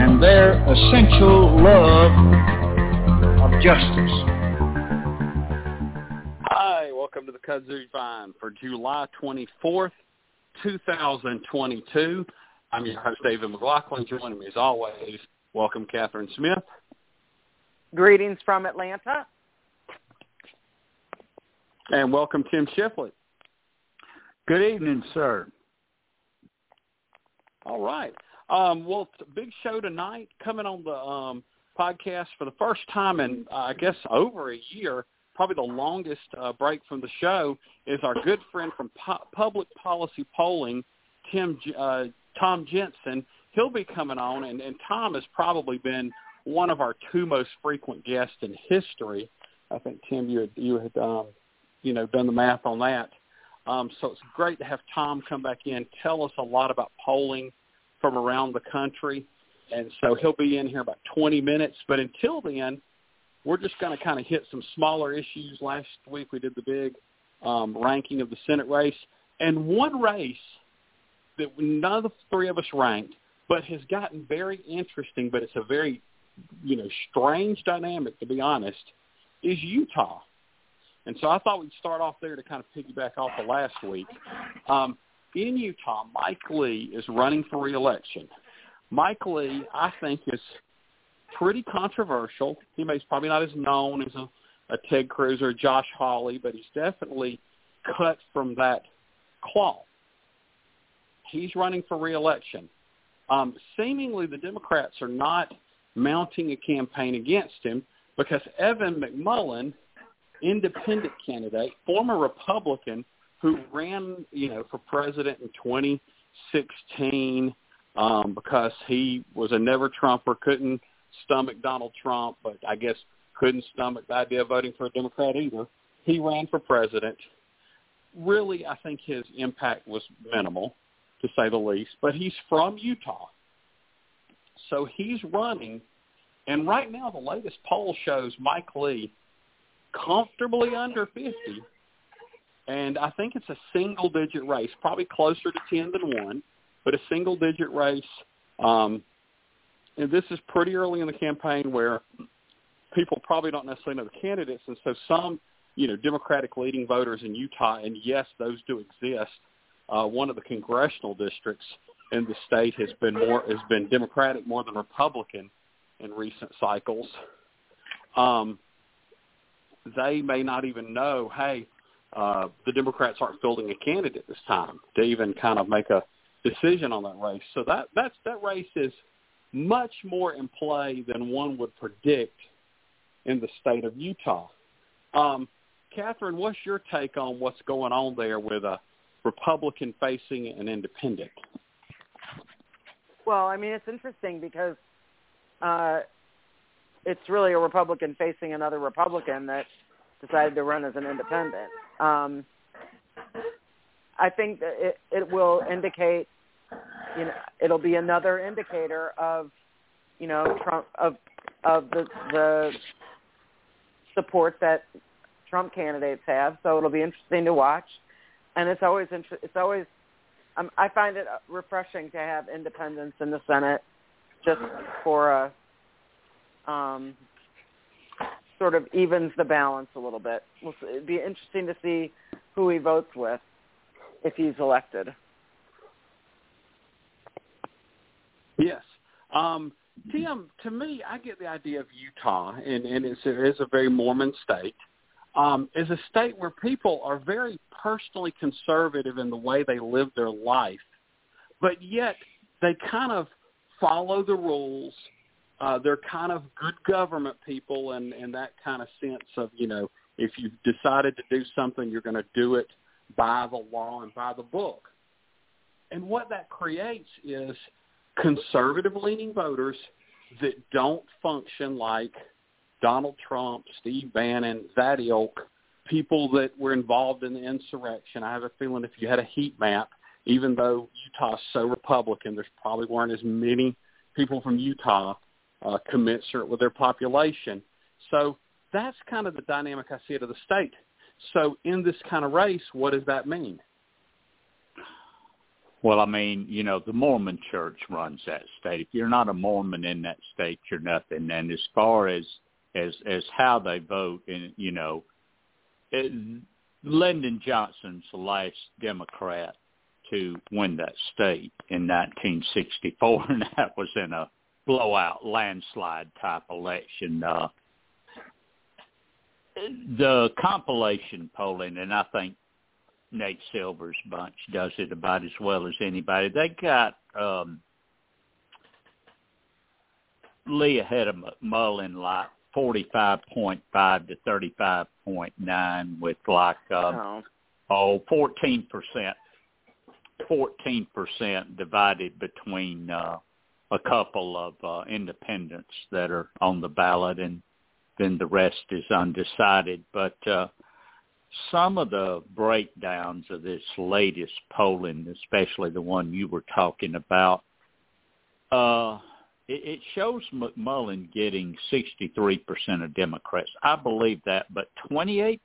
and their essential love of justice. Hi, welcome to the Kudzu Vine for July 24th, 2022. I'm your host, David McLaughlin. Joining me as always, welcome Catherine Smith. Greetings from Atlanta. And welcome Tim Shifley. Good evening, sir. All right. Um, well, big show tonight coming on the um, podcast for the first time in, uh, I guess, over a year. Probably the longest uh, break from the show is our good friend from Public Policy Polling, Tim uh, Tom Jensen. He'll be coming on, and, and Tom has probably been one of our two most frequent guests in history. I think Tim, you had, you had um, you know done the math on that. Um, so it's great to have Tom come back in, tell us a lot about polling from around the country. And so he'll be in here about 20 minutes. But until then, we're just going to kind of hit some smaller issues. Last week we did the big um, ranking of the Senate race. And one race that none of the three of us ranked, but has gotten very interesting, but it's a very, you know, strange dynamic, to be honest, is Utah. And so I thought we'd start off there to kind of piggyback off of last week. Um, in Utah, Mike Lee is running for reelection. Mike Lee, I think, is pretty controversial. He may probably not as known as a, a Ted Cruz or Josh Hawley, but he's definitely cut from that cloth. He's running for reelection. Um, seemingly, the Democrats are not mounting a campaign against him because Evan McMullin, independent candidate, former Republican, who ran, you know, for president in 2016 um, because he was a never Trumper, couldn't stomach Donald Trump, but I guess couldn't stomach the idea of voting for a Democrat either. He ran for president. Really, I think his impact was minimal, to say the least. But he's from Utah, so he's running. And right now, the latest poll shows Mike Lee comfortably under 50 and I think it's a single digit race, probably closer to 10 than 1, but a single digit race. Um, and this is pretty early in the campaign where people probably don't necessarily know the candidates, and so some, you know, Democratic leading voters in Utah, and yes, those do exist. Uh, one of the congressional districts in the state has been more has been Democratic more than Republican in recent cycles. Um, they may not even know, hey, uh, the Democrats aren't fielding a candidate this time to even kind of make a decision on that race. So that that's that race is much more in play than one would predict in the state of Utah. Um, Catherine, what's your take on what's going on there with a Republican facing an independent? Well, I mean, it's interesting because uh, it's really a Republican facing another Republican that decided to run as an independent. Um, I think that it, it will indicate, you know, it'll be another indicator of, you know, Trump of of the the support that Trump candidates have. So it'll be interesting to watch, and it's always inter- it's always um, I find it refreshing to have independents in the Senate, just for a um, sort of evens the balance a little bit. It'd be interesting to see who he votes with if he's elected. Yes. Um, Tim, to me, I get the idea of Utah, and, and it's, it is a very Mormon state, um, is a state where people are very personally conservative in the way they live their life, but yet they kind of follow the rules uh, they're kind of good government people and and that kind of sense of you know if you've decided to do something you're going to do it by the law and by the book and what that creates is conservative leaning voters that don't function like Donald Trump, Steve Bannon, that ilk, people that were involved in the insurrection. I have a feeling if you had a heat map, even though Utah's so Republican, there's probably weren't as many people from Utah uh, commensurate with their population. So that's kind of the dynamic I see it of the state. So in this kind of race, what does that mean? Well, I mean, you know, the Mormon church runs that state. If you're not a Mormon in that state, you're nothing. And as far as as as how they vote, and you know, it, Lyndon Johnson's the last Democrat to win that state in 1964, and that was in a blowout landslide type election. Uh, the compilation polling, and I think Nate Silver's bunch does it about as well as anybody. They got um, Lee ahead of McMullin like 45.5 to 35.9 with like um, oh. oh 14 percent 14 percent divided between uh, a couple of uh, independents that are on the ballot and then the rest is undecided but uh, some of the breakdowns of this latest polling especially the one you were talking about uh it, it shows McMullin getting 63% of Democrats. I believe that, but 28%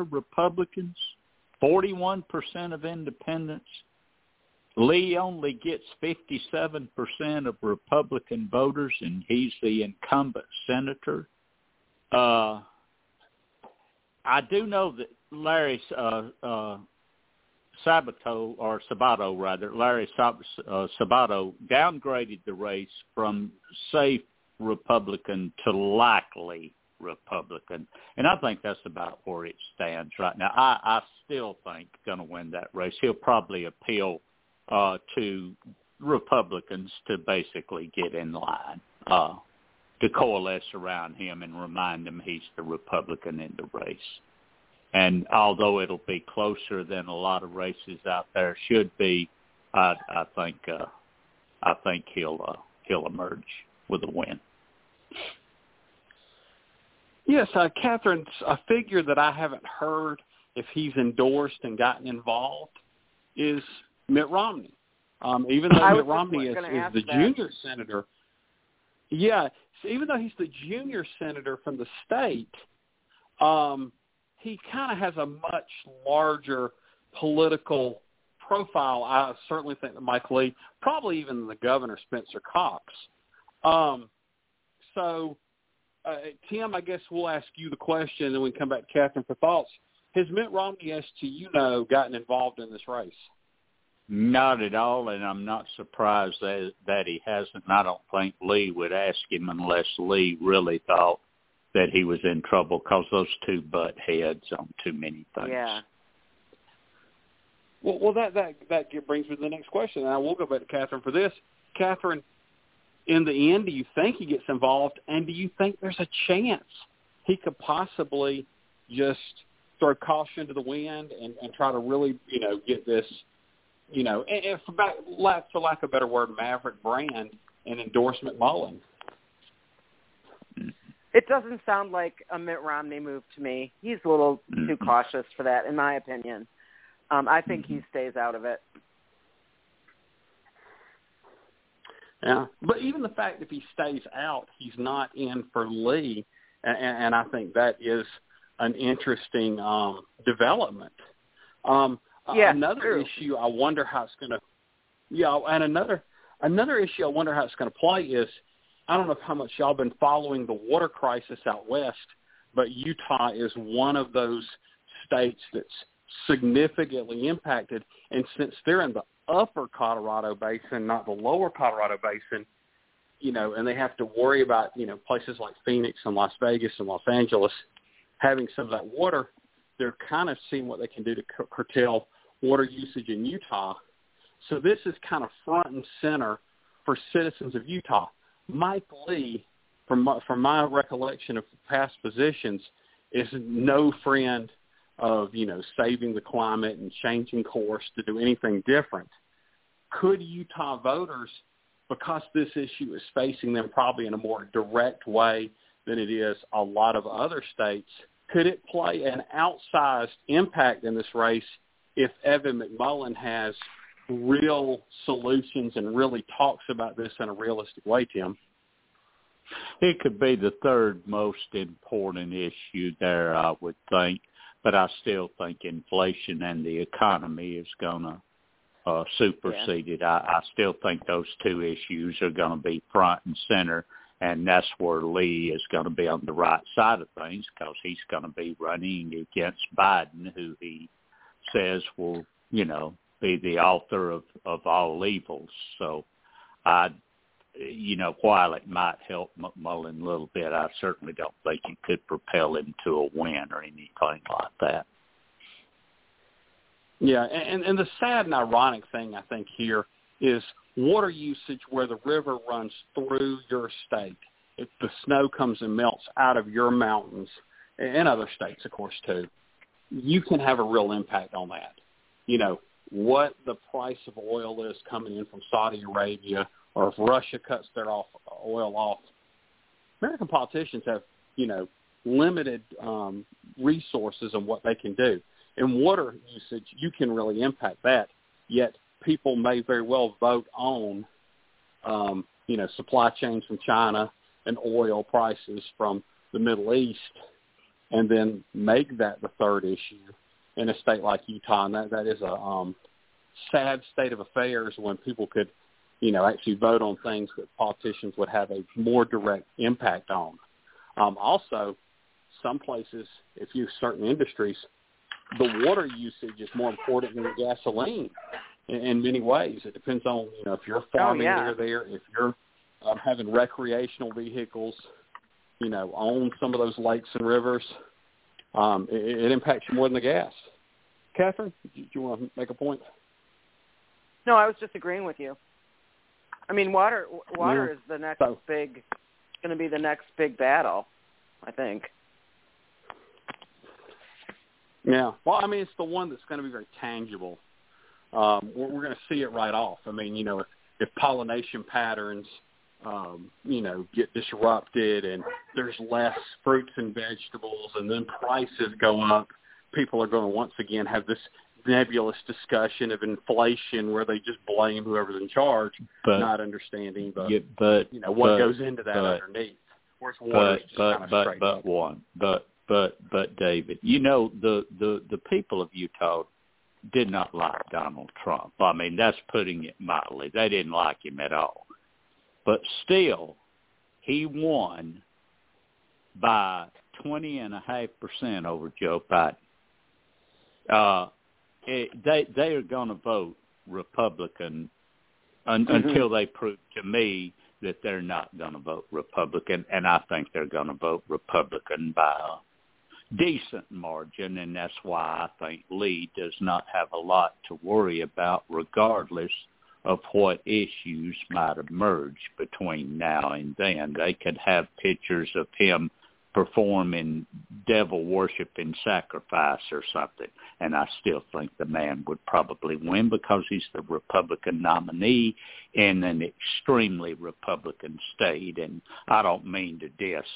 of Republicans, 41% of independents. Lee only gets 57% of Republican voters, and he's the incumbent senator. Uh, I do know that Larry uh, uh, Sabato or Sabato rather, Larry uh, Sabato downgraded the race from safe Republican to likely Republican, and I think that's about where it stands right now. I, I still think going to win that race. He'll probably appeal uh, to Republicans to basically get in line, uh, to coalesce around him and remind them he's the Republican in the race. And although it'll be closer than a lot of races out there should be, I, I think uh, I think he'll uh, he'll emerge with a win. Yes, uh, Catherine, a figure that I haven't heard if he's endorsed and gotten involved is Mitt Romney. Um, even though Mitt Romney is, is the that. junior senator, yeah, so even though he's the junior senator from the state, um, he kind of has a much larger political profile. I certainly think that Mike Lee, probably even the governor Spencer Cox. Um, so, uh, Tim, I guess we'll ask you the question, and then we can come back to Catherine for thoughts. Has Mitt Romney, as to you know, gotten involved in this race? Not at all, and I'm not surprised that that he hasn't. I don't think Lee would ask him unless Lee really thought that he was in trouble because those two butt heads on too many things. Yeah. Well, well, that that that brings me to the next question, and I will go back to Catherine for this. Catherine, in the end, do you think he gets involved, and do you think there's a chance he could possibly just throw caution to the wind and, and try to really, you know, get this, you know, and, and for, back, for lack of a better word, maverick brand and endorse McMullin? It doesn't sound like a Mitt Romney move to me. He's a little mm-hmm. too cautious for that, in my opinion. Um, I think mm-hmm. he stays out of it. Yeah, but even the fact that he stays out, he's not in for Lee, and, and I think that is an interesting um, development. Um, Uh, yeah, another true. issue, I wonder how it's going to. Yeah, and another another issue, I wonder how it's going to play is I don't know how much y'all been following the water crisis out west, but Utah is one of those states that's significantly impacted. And since they're in the upper Colorado Basin, not the lower Colorado Basin, you know, and they have to worry about, you know, places like Phoenix and Las Vegas and Los Angeles having some of that water, they're kind of seeing what they can do to curtail water usage in Utah. So this is kind of front and center for citizens of Utah. Mike Lee, from my, from my recollection of past positions, is no friend of you know saving the climate and changing course to do anything different. Could Utah voters because this issue is facing them probably in a more direct way than it is a lot of other states, could it play an outsized impact in this race if Evan McMullin has real solutions and really talks about this in a realistic way, Tim? It could be the third most important issue there, I would think. But I still think inflation and the economy is going to uh, supersede yeah. it. I, I still think those two issues are going to be front and center, and that's where Lee is going to be on the right side of things because he's going to be running against Biden, who he says will, you know, be the author of of all evils. So, I, you know, while it might help McMullin a little bit, I certainly don't think it could propel him to a win or anything like that. Yeah, and and the sad and ironic thing I think here is water usage where the river runs through your state. If the snow comes and melts out of your mountains and other states, of course, too, you can have a real impact on that. You know, what the price of oil is coming in from Saudi Arabia, or if Russia cuts their off, oil off. American politicians have, you know, limited um, resources on what they can do. In water usage, you can really impact that. Yet people may very well vote on, um, you know, supply chains from China and oil prices from the Middle East, and then make that the third issue in a state like Utah. And that that is a um, sad state of affairs when people could, you know, actually vote on things that politicians would have a more direct impact on. Um, also, some places, if you certain industries, the water usage is more important than the gasoline in, in many ways. It depends on you know if you're farming oh, yeah. near there, if you're um, having recreational vehicles, you know, on some of those lakes and rivers. Um, it, it impacts you more than the gas. Catherine, do you want to make a point? No, I was just agreeing with you. I mean, water water yeah. is the next so, big, going to be the next big battle, I think. Yeah. Well, I mean, it's the one that's going to be very tangible. Um, we're, we're going to see it right off. I mean, you know, if, if pollination patterns, um, you know, get disrupted and there's less fruits and vegetables and then prices go up, people are going to once again have this nebulous discussion of inflation where they just blame whoever's in charge, but, not understanding the, yeah, but, you know, what but, goes into that but, underneath. Whereas water but, but, kind of but, but one, but but but David, you know the the the people of Utah did not like Donald Trump. I mean, that's putting it mildly. They didn't like him at all. But still, he won by twenty and a half percent over Joe Biden. Uh, it, they they are going to vote Republican un, Mm-hmm. until they prove to me that they're not going to vote Republican, and I think they're going to vote Republican by decent margin, and that's why I think Lee does not have a lot to worry about, regardless of what issues might emerge between now and then. They could have pictures of him performing devil worship and sacrifice or something. And I still think the man would probably win because he's the Republican nominee in an extremely Republican state. And I don't mean to diss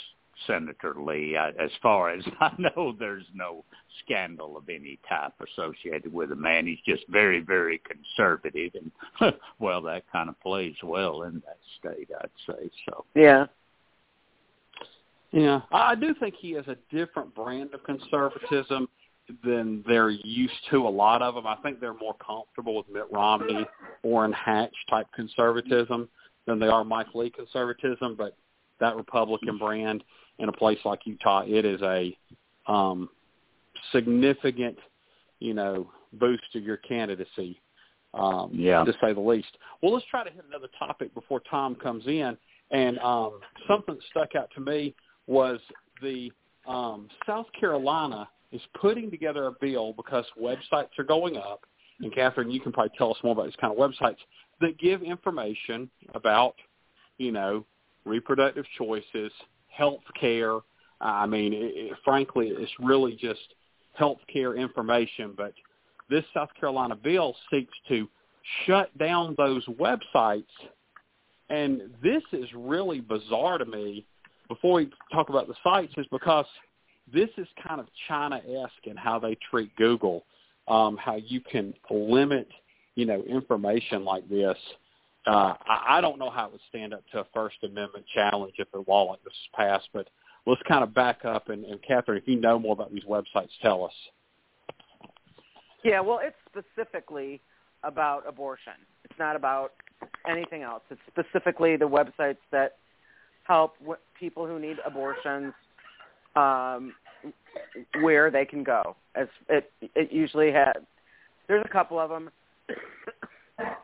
Senator Lee. I, as far as I know, there's no scandal of any type associated with the man. He's just very, very conservative, and well, that kind of plays well in that state, I'd say. So Yeah. Yeah, I do think he has a different brand of conservatism than they're used to. A lot of them, I think, they're more comfortable with Mitt Romney, Orrin Hatch type conservatism than they are Mike Lee conservatism. But that Republican brand in a place like Utah, it is a um, significant, you know, boost to your candidacy, um, Yeah. to say the least. Well, let's try to hit another topic before Tom comes in. And um, something that stuck out to me was the um, South Carolina is putting together a bill because websites are going up. And Catherine, you can probably tell us more about these kind of websites that give information about, you know, reproductive choices, health care. I mean, it, frankly, it's really just health care information. But this South Carolina bill seeks to shut down those websites And this is really bizarre to me. Before we talk about the sites, is because this is kind of China-esque in how they treat Google. Um, how you can limit, you know, information like this. Uh, I, I don't know how it would stand up to a First Amendment challenge if a law like this is passed, but let's kind of back up and, and Catherine, if you know more about these websites, tell us. Yeah, well, it's specifically about abortion. It's not about anything else. It's specifically the websites that help w- people who need abortions um, where they can go. As it it usually has. There's a couple of them.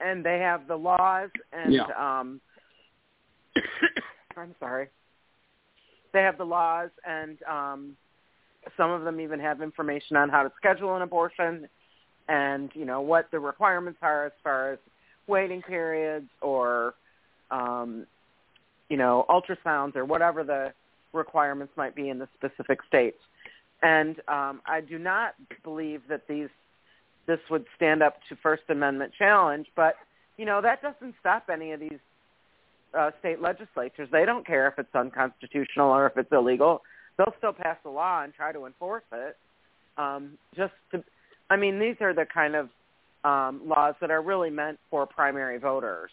and they have the laws and yeah. um I'm sorry. They have the laws and um some of them even have information on how to schedule an abortion and, you know, what the requirements are as far as waiting periods or um you know, ultrasounds or whatever the requirements might be in the specific states. And um I do not believe that these this would stand up to First Amendment challenge, but you know that doesn't stop any of these uh, state legislatures. They don't care if it's unconstitutional or if it's illegal. They'll still pass a law and try to enforce it. Um, just to, I mean, these are the kind of um, laws that are really meant for primary voters,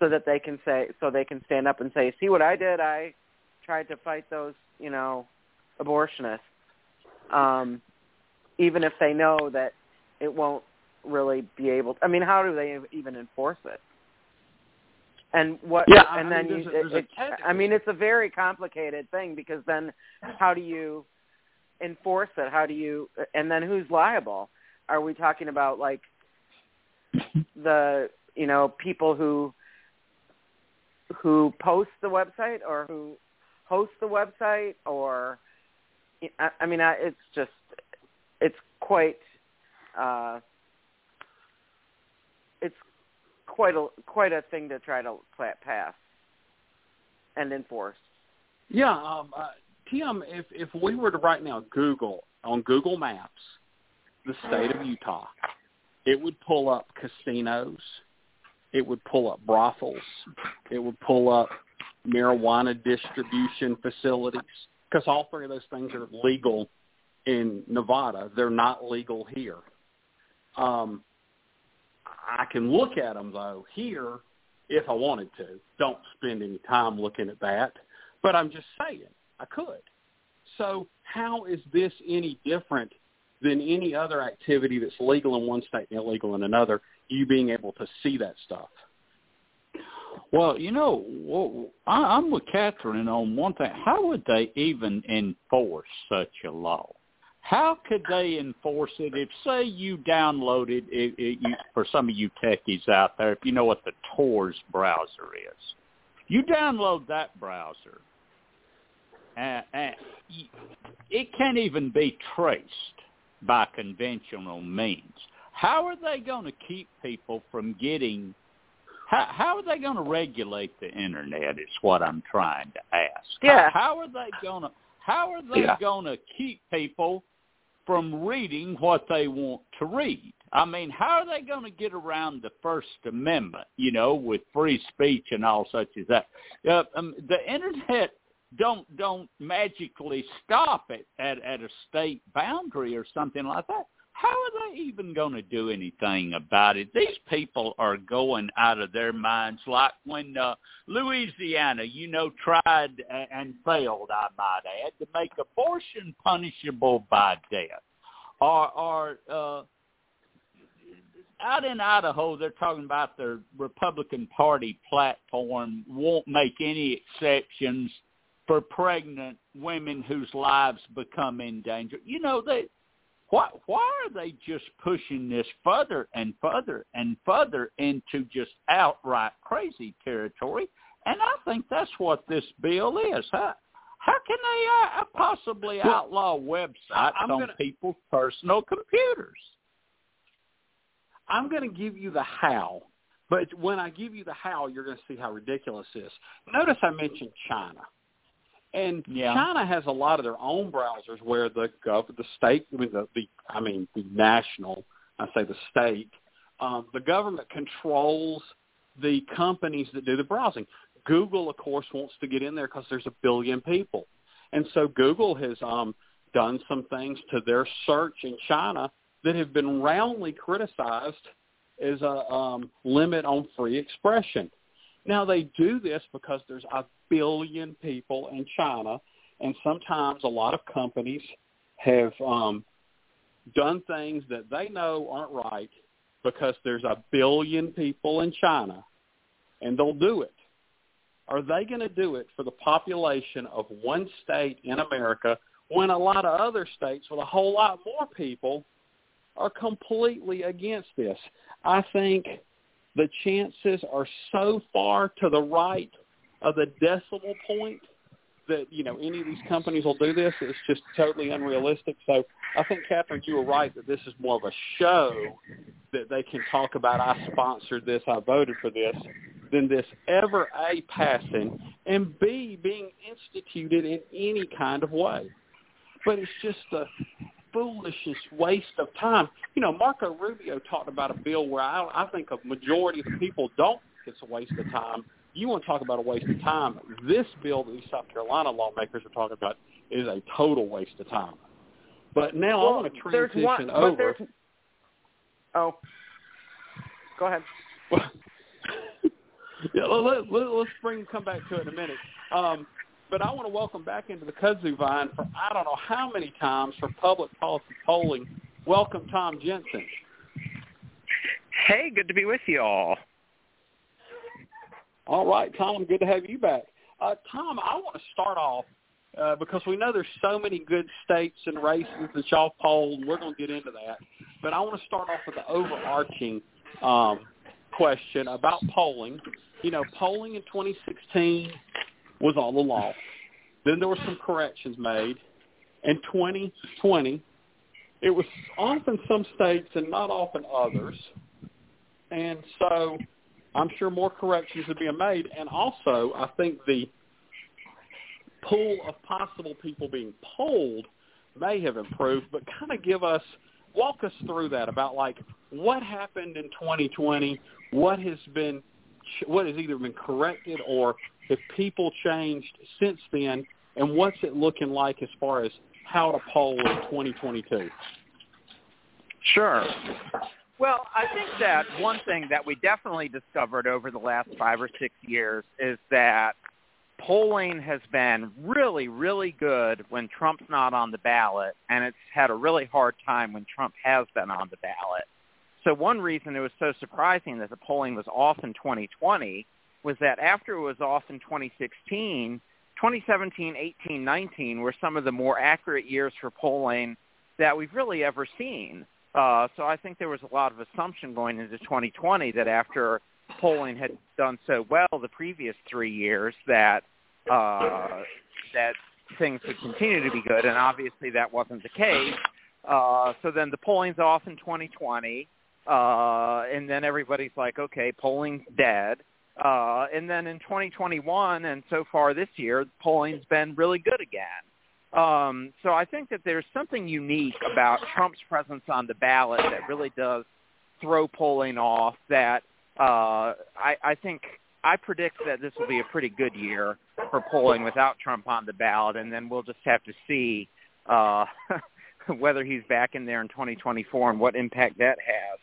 so that they can say, so they can stand up and say, "See what I did? I tried to fight those, you know, abortionists." Um, even if they know that it won't really be able. To, I mean, how do they even enforce it? And what? Yeah, and I then mean, you. there's a, there's it, I mean, it's a very complicated thing because then, how do you enforce it? How do you? And then who's liable? Are we talking about like the you know people who who post the website or who host the website or I, I mean I, it's just it's quite uh, it's quite a quite a thing to try to pass and enforce. Yeah, um, uh, Tim, if if we were to right now Google on Google Maps the state of Utah, it would pull up casinos, it would pull up brothels, it would pull up marijuana distribution facilities because all three of those things are legal in Nevada. They're not legal here. Um, I can look at them though here if I wanted to. Don't spend any time looking at that, but I'm just saying I could. So how is this any different than any other activity that's legal in one state and illegal in another? You being able to see that stuff. Well, you know, I'm with Catherine on one thing. How would they even enforce such a law? How could they enforce it if, say, you downloaded it, it, you, for some of you techies out there, if you know what the Tor browser is, you download that browser, uh, uh, and, and it can't even be traced by conventional means. How are they going to keep people from getting? How, how are they going to regulate the internet? Is what I'm trying to ask. Yeah. How, how are they going to? How are they Yeah. going to keep people from reading what they want to read. I mean, how are they going to get around the First Amendment, you know, with free speech and all such as that? Uh, um, the internet don't don't magically stop it at at a state boundary or something like that. How are they even going to do anything about it? These people are going out of their minds, like when uh, Louisiana, you know, tried and failed, I might add, to make abortion punishable by death. Or, or uh, out in Idaho, they're talking about their Republican Party platform won't make any exceptions for pregnant women whose lives become in danger. You know, they why why are they just pushing this further and further and further into just outright crazy territory? And I think that's what this bill is. How, how can they uh, possibly Well, outlaw websites I'm on gonna- people's personal computers? I'm going to give you the how, but when I give you the how, you're going to see how ridiculous this is. Notice I mentioned China. And Yeah. China has a lot of their own browsers where the gov, the state, I mean the, the I mean the national, I say the state, um, the government controls the companies that do the browsing. Google, of course, wants to get in there because there's a billion people, and so Google has um, done some things to their search in China that have been roundly criticized as a um, limit on free expression. Now they do this because there's a billion people in China, and sometimes a lot of companies have um, done things that they know aren't right because there's a billion people in China, and they'll do it. Are they going to do it for the population of one state in America when a lot of other states with a whole lot more people are completely against this? I think the chances are so far to the right of the decimal point that you know any of these companies will do this. It's just totally unrealistic. So I think Catherine, you were right that this is more of a show that they can talk about. I sponsored this. I voted for this. Than this ever a passing and b being instituted in any kind of way. But it's just a foolishest waste of time. You know, Marco Rubio talked about a bill where I, I think a majority of the people don't think it's a waste of time you want to talk about a waste of time. This bill that these South Carolina lawmakers are talking about is a total waste of time. But now well, I want to transition one, over. Oh, go ahead. yeah, let, let, let's bring come back to it in a minute. Um, but I want to welcome back into the kudzu vine for I don't know how many times for public policy polling. Welcome, Tom Jensen. Hey, good to be with you all. All right, Tom, good to have you back. Uh, Tom, I want to start off uh, because we know there's so many good states and races that y'all polled. We're going to get into that, but I want to start off with the overarching um, question about polling. You know, polling in 2016 was all the law. Then there were some corrections made. In 2020, it was often some states and not often others. And so I'm sure more corrections are being made. And also, I think the pool of possible people being polled may have improved, but kind of give us, walk us through that about like what happened in 2020, what has been, what has either been corrected or if people changed since then, and what's it looking like as far as how to poll in 2022? Sure. Well, I think that one thing that we definitely discovered over the last five or six years is that polling has been really, really good when Trump's not on the ballot, and it's had a really hard time when Trump has been on the ballot. So one reason it was so surprising that the polling was off in 2020 was that after it was off in 2016, 2017, 18, 19 were some of the more accurate years for polling that we've really ever seen. Uh, so I think there was a lot of assumption going into 2020 that after polling had done so well the previous three years that uh, that things would continue to be good, and obviously that wasn't the case. Uh, so then the polling's off in 2020, uh, and then everybody's like, okay, polling's dead. Uh, and then in 2021 and so far this year, polling's been really good again. Um, so I think that there's something unique about Trump's presence on the ballot that really does throw polling off. That uh, I, I think I predict that this will be a pretty good year for polling without Trump on the ballot, and then we'll just have to see uh, whether he's back in there in 2024 and what impact that has.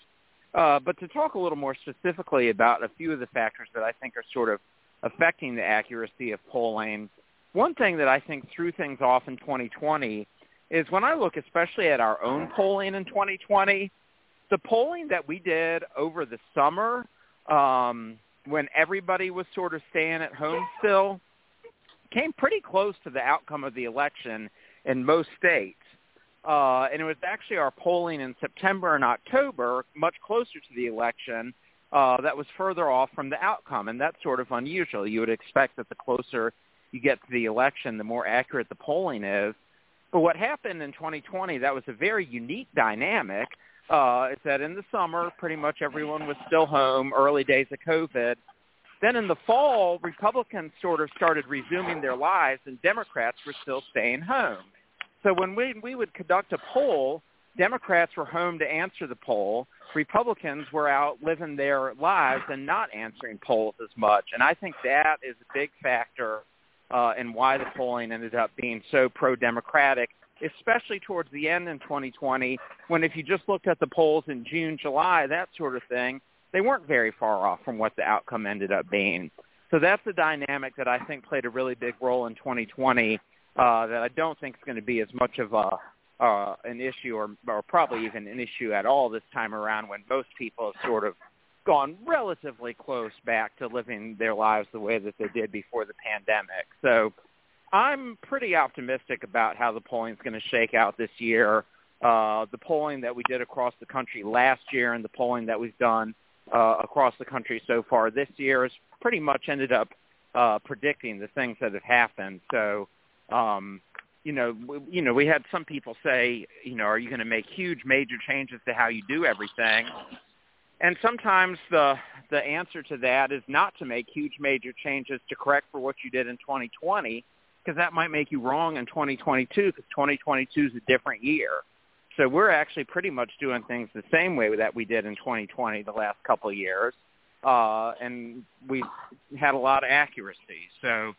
Uh, but to talk a little more specifically about a few of the factors that I think are sort of affecting the accuracy of polling one thing that I think threw things off in 2020 is when I look especially at our own polling in 2020, the polling that we did over the summer um, when everybody was sort of staying at home still came pretty close to the outcome of the election in most states. Uh, and it was actually our polling in September and October, much closer to the election, uh, that was further off from the outcome. And that's sort of unusual. You would expect that the closer you get to the election, the more accurate the polling is. But what happened in 2020, that was a very unique dynamic. Uh, is that in the summer, pretty much everyone was still home, early days of COVID. Then in the fall, Republicans sort of started resuming their lives, and Democrats were still staying home. So when we, we would conduct a poll, Democrats were home to answer the poll, Republicans were out living their lives and not answering polls as much. And I think that is a big factor uh, in why the polling ended up being so pro-democratic, especially towards the end in 2020, when if you just looked at the polls in June, July, that sort of thing, they weren't very far off from what the outcome ended up being. So that's a dynamic that I think played a really big role in 2020 uh, that I don't think is going to be as much of a uh, an issue or, or probably even an issue at all this time around when most people have sort of gone relatively close back to living their lives the way that they did before the pandemic. So I'm pretty optimistic about how the polling is going to shake out this year. Uh, the polling that we did across the country last year and the polling that we've done uh, across the country so far this year has pretty much ended up uh, predicting the things that have happened. So um, you know, you know, we had some people say, you know, are you going to make huge major changes to how you do everything? And sometimes the the answer to that is not to make huge major changes to correct for what you did in 2020 because that might make you wrong in 2022 because 2022 is a different year. So we're actually pretty much doing things the same way that we did in 2020 the last couple of years. Uh, and we had a lot of accuracy. So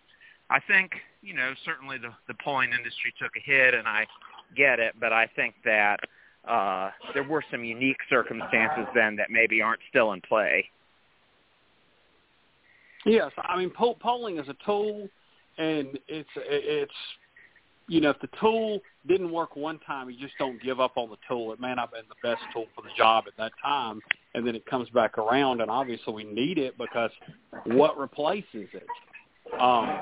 I think, you know, certainly the, the polling industry took a hit, and I get it, but I think that uh, there were some unique circumstances then that maybe aren't still in play. Yes, I mean poll, polling is a tool, and it's it's you know if the tool didn't work one time, you just don't give up on the tool. It may not have been the best tool for the job at that time, and then it comes back around, and obviously we need it because what replaces it? Um,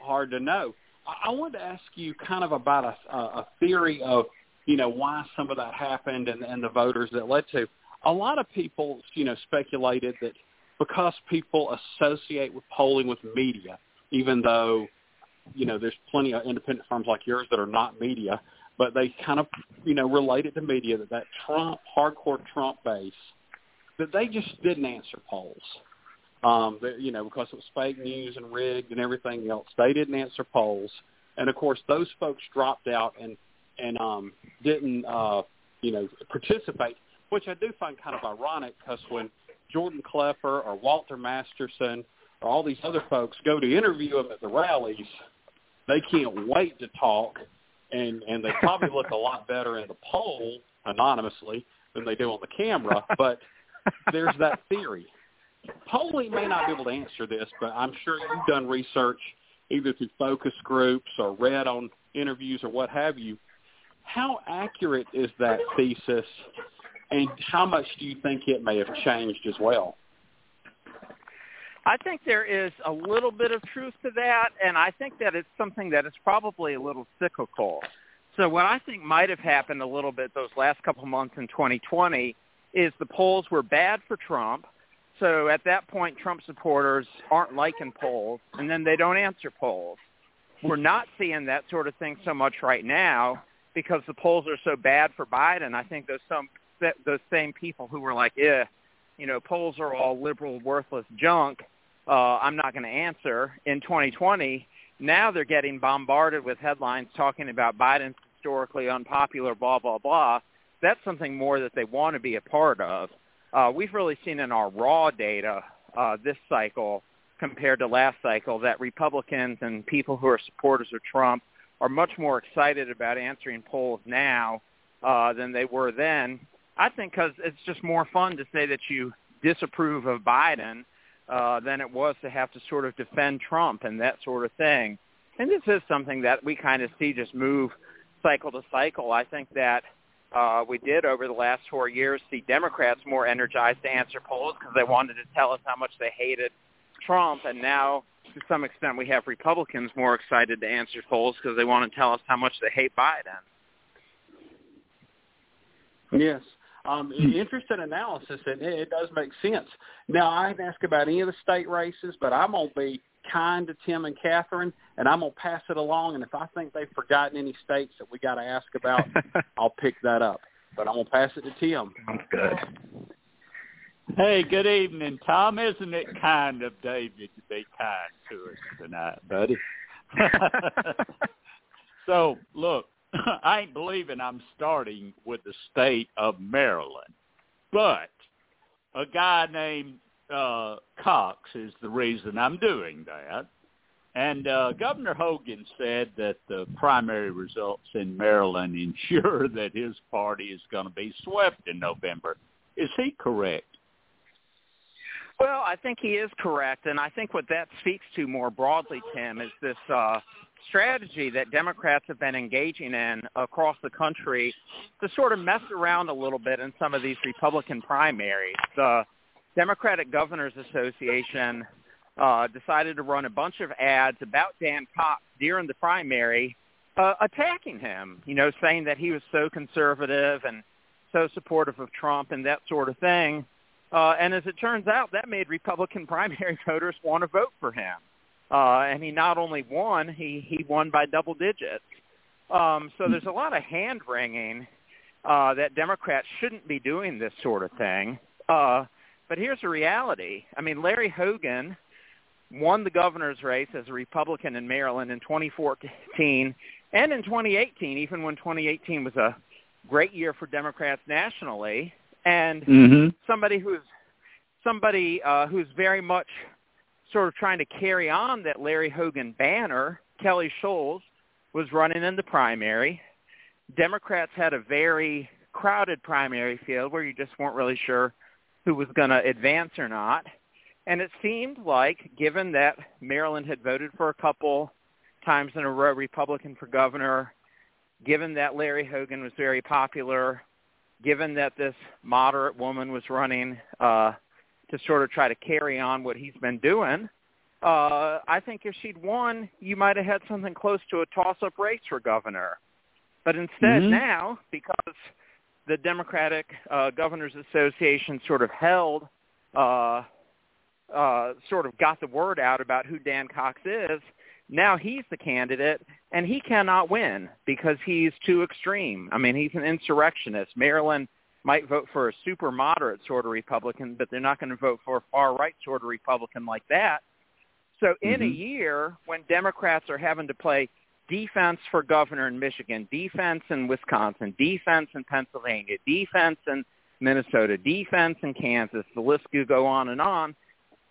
hard to know. I, I wanted to ask you kind of about a, a theory of, you know, why some of that happened and, and the voters that led to. A lot of people, you know, speculated that because people associate with polling with media, even though, you know, there's plenty of independent firms like yours that are not media, but they kind of, you know, related to media that that Trump, hardcore Trump base, that they just didn't answer polls um, that, you know, because it was fake news and rigged and everything else. They didn't answer polls, and of course, those folks dropped out and and um, didn't, uh, you know, participate, which I do find kind of ironic because when Jordan Klepper or Walter Masterson or all these other folks go to interview them at the rallies, they can't wait to talk, and and they probably look a lot better in the poll anonymously than they do on the camera. But there's that theory polling may not be able to answer this, but I'm sure you've done research either through focus groups or read on interviews or what have you. How accurate is that thesis, and how much do you think it may have changed as well? I think there is a little bit of truth to that, and I think that it's something that is probably a little cyclical. So what I think might have happened a little bit those last couple months in 2020 is the polls were bad for Trump – so at that point, Trump supporters aren't liking polls, and then they don't answer polls. We're not seeing that sort of thing so much right now because the polls are so bad for Biden. I think those some those same people who were like, "Yeah, you know, polls are all liberal, worthless junk. Uh, I'm not going to answer." In 2020, now they're getting bombarded with headlines talking about Biden's historically unpopular, blah blah blah. That's something more that they want to be a part of uh, we've really seen in our raw data uh, this cycle compared to last cycle that Republicans and people who are supporters of Trump are much more excited about answering polls now uh, than they were then. I think because it's just more fun to say that you disapprove of Biden uh, than it was to have to sort of defend Trump and that sort of thing. And this is something that we kind of see just move cycle to cycle. I think that uh, we did over the last four years see Democrats more energized to answer polls because they wanted to tell us how much they hated Trump, and now to some extent we have Republicans more excited to answer polls because they want to tell us how much they hate Biden. Yes. Um, interesting analysis, and it, it does make sense. Now, I didn't ask about any of the state races, but I'm going to be kind to Tim and Catherine, and I'm gonna pass it along. And if I think they've forgotten any states that we got to ask about, I'll pick that up. But I'm gonna pass it to Tim. Sounds good. Hey, good evening, Tom. Isn't it kind of David to be kind to us tonight, buddy? so, look, I ain't believing I'm starting with the state of Maryland. but a guy named uh, Cox is the reason I'm doing that. And uh, Governor Hogan said that the primary results in Maryland ensure that his party is going to be swept in November. Is he correct? Well, I think he is correct, and I think what that speaks to more broadly, Tim, is this uh, strategy that Democrats have been engaging in across the country to sort of mess around a little bit in some of these Republican primaries. The Democratic Governors Association uh, decided to run a bunch of ads about Dan Cox during the primary, uh, attacking him, you know, saying that he was so conservative and so supportive of Trump and that sort of thing. Uh, and as it turns out, that made Republican primary voters want to vote for him. Uh, and he not only won, he, he won by double digits. Um, so there's a lot of hand wringing uh, that Democrats shouldn't be doing this sort of thing. Uh, but here's the reality. I mean, Larry Hogan won the governor's race as a Republican in Maryland in 2014 and in 2018, even when 2018 was a great year for Democrats nationally. And mm-hmm. somebody who's somebody uh, who's very much sort of trying to carry on that Larry Hogan banner, Kelly Schulz, was running in the primary. Democrats had a very crowded primary field where you just weren't really sure who was going to advance or not. And it seemed like, given that Maryland had voted for a couple times in a row Republican for governor, given that Larry Hogan was very popular, given that this moderate woman was running uh, to sort of try to carry on what he's been doing, uh, I think if she'd won, you might have had something close to a toss-up race for governor. But instead mm-hmm. now, because the Democratic uh, Governors Association sort of held uh, uh, sort of got the word out about who Dan Cox is, now he's the candidate, and he cannot win because he's too extreme. I mean, he's an insurrectionist. Maryland might vote for a super moderate sort of Republican, but they're not going to vote for a far right sort of Republican like that. So in mm-hmm. a year when Democrats are having to play defense for governor in Michigan, defense in Wisconsin, defense in Pennsylvania, defense in Minnesota, defense in Kansas, the list could go on and on,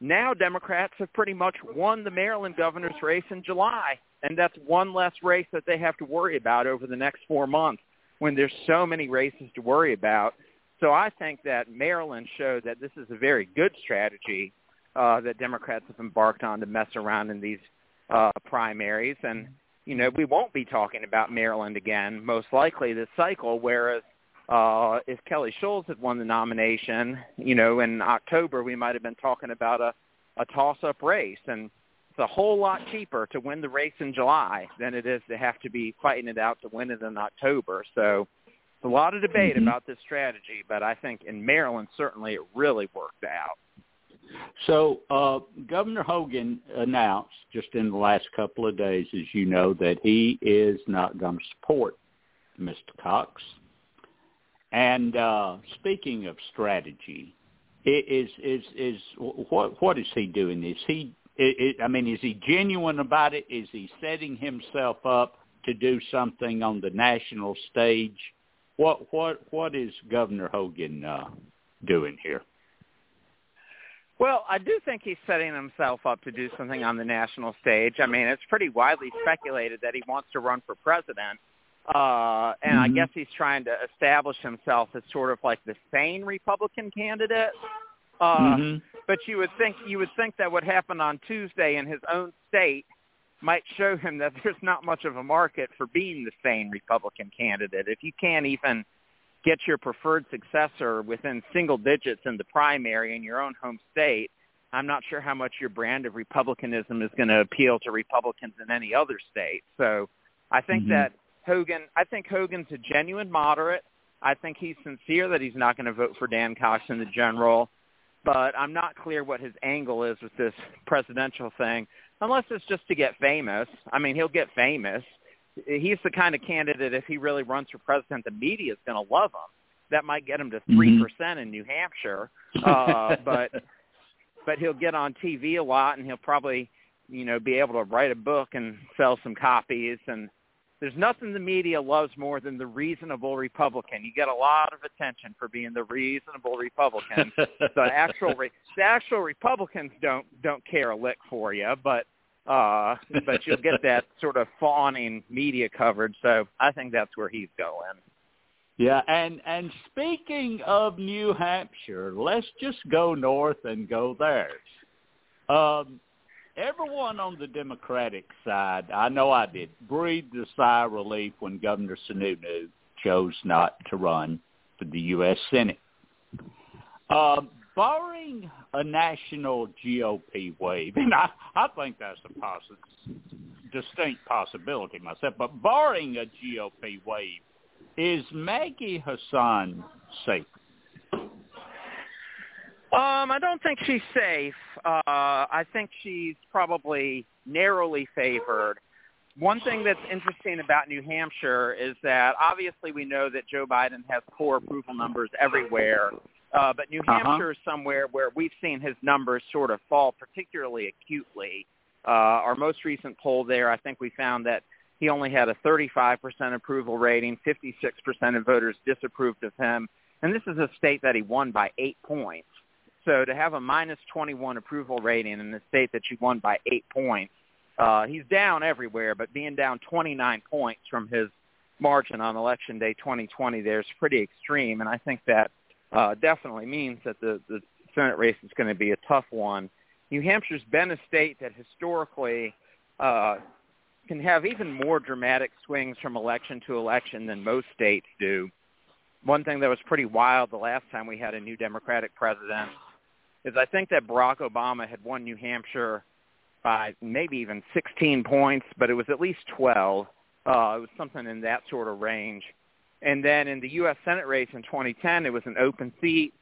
now Democrats have pretty much won the Maryland governor's race in July, and that's one less race that they have to worry about over the next four months when there's so many races to worry about. So I think that Maryland showed that this is a very good strategy uh, that Democrats have embarked on to mess around in these uh, primaries. And, you know, we won't be talking about Maryland again, most likely this cycle, whereas uh, if Kelly Schulz had won the nomination, you know, in October, we might have been talking about a, a toss-up race. And it's a whole lot cheaper to win the race in July than it is to have to be fighting it out to win it in October. So a lot of debate mm-hmm. about this strategy, but I think in Maryland, certainly it really worked out. So uh, Governor Hogan announced just in the last couple of days, as you know, that he is not going to support Mr. Cox. And uh, speaking of strategy, is is is what what is he doing? Is he? It, I mean, is he genuine about it? Is he setting himself up to do something on the national stage? What what what is Governor Hogan uh, doing here? Well, I do think he's setting himself up to do something on the national stage. I mean, it's pretty widely speculated that he wants to run for president uh, and mm-hmm. I guess he's trying to establish himself as sort of like the sane Republican candidate. Uh, mm-hmm. But you would think you would think that what happened on Tuesday in his own state might show him that there's not much of a market for being the sane Republican candidate. If you can't even get your preferred successor within single digits in the primary in your own home state, I'm not sure how much your brand of republicanism is going to appeal to Republicans in any other state. So I think mm-hmm. that Hogan, I think Hogan's a genuine moderate. I think he's sincere that he's not going to vote for Dan Cox in the general, but I'm not clear what his angle is with this presidential thing, unless it's just to get famous. I mean, he'll get famous. He's the kind of candidate, if he really runs for president, the media is going to love him. That might get him to 3% mm-hmm. percent in New Hampshire, uh, but but he'll get on TV a lot, and he'll probably, you know, be able to write a book and sell some copies and there's nothing the media loves more than the reasonable Republican. You get a lot of attention for being the reasonable Republican. the actual re- the actual Republicans don't don't care a lick for you, but uh but you'll get that sort of fawning media coverage. So I think that's where he's going. Yeah, and and speaking of New Hampshire, let's just go north and go there. Um, everyone on the Democratic side, I know I did, breathed a sigh of relief when Governor Sununu chose not to run for the U.S. Senate. Uh, barring a national GOP wave, and I, I think that's a possi- distinct possibility myself, but barring a GOP wave, is Maggie Hassan safe? Um, I don't think she's safe. Uh, I think she's probably narrowly favored. One thing that's interesting about New Hampshire is that obviously we know that Joe Biden has poor approval numbers everywhere, uh, but New uh-huh. Hampshire is somewhere where we've seen his numbers sort of fall particularly acutely. Uh, our most recent poll there, I think we found that he only had a 35% approval rating. 56% of voters disapproved of him. And this is a state that he won by eight points. So to have a minus 21 approval rating in a state that you won by eight points, uh, he's down everywhere, but being down 29 points from his margin on Election Day 2020 there is pretty extreme. And I think that uh, definitely means that the, the Senate race is going to be a tough one. New Hampshire's been a state that historically uh, can have even more dramatic swings from election to election than most states do. One thing that was pretty wild the last time we had a new Democratic president is I think that Barack Obama had won New Hampshire by maybe even 16 points, but it was at least 12. Uh, it was something in that sort of range. And then in the U.S. Senate race in 2010, it was an open seat.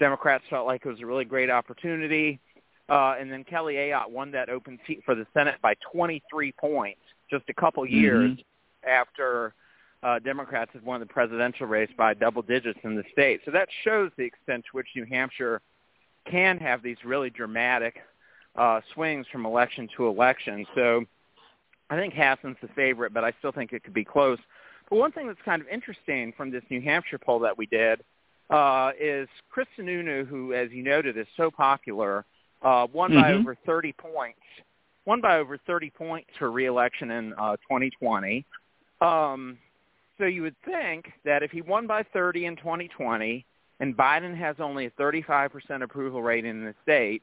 Democrats felt like it was a really great opportunity. Uh, and then Kelly Ayotte won that open seat for the Senate by 23 points, just a couple years mm-hmm. after uh, Democrats had won the presidential race by double digits in the state. So that shows the extent to which New Hampshire can have these really dramatic uh, swings from election to election. So I think Hassan's the favorite, but I still think it could be close. But one thing that's kind of interesting from this New Hampshire poll that we did uh, is Chris Sununu, who, as you noted, is so popular – uh, won mm-hmm. by over 30 points. Won by over 30 points for reelection in uh, 2020. Um, so you would think that if he won by 30 in 2020 and Biden has only a 35% approval rating in the state,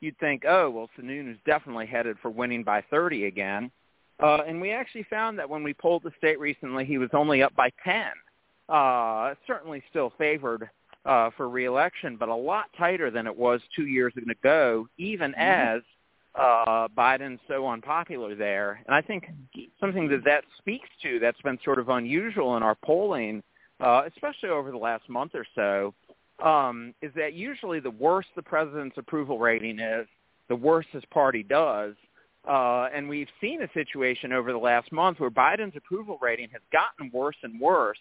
you'd think, oh, well, Sununu is definitely headed for winning by 30 again. Uh, and we actually found that when we polled the state recently, he was only up by 10. Uh, certainly still favored uh, for reelection, but a lot tighter than it was two years ago, even mm-hmm. as uh, Biden's so unpopular there. And I think something that that speaks to that's been sort of unusual in our polling, uh, especially over the last month or so, um, is that usually the worse the president's approval rating is, the worse his party does. Uh, and we've seen a situation over the last month where Biden's approval rating has gotten worse and worse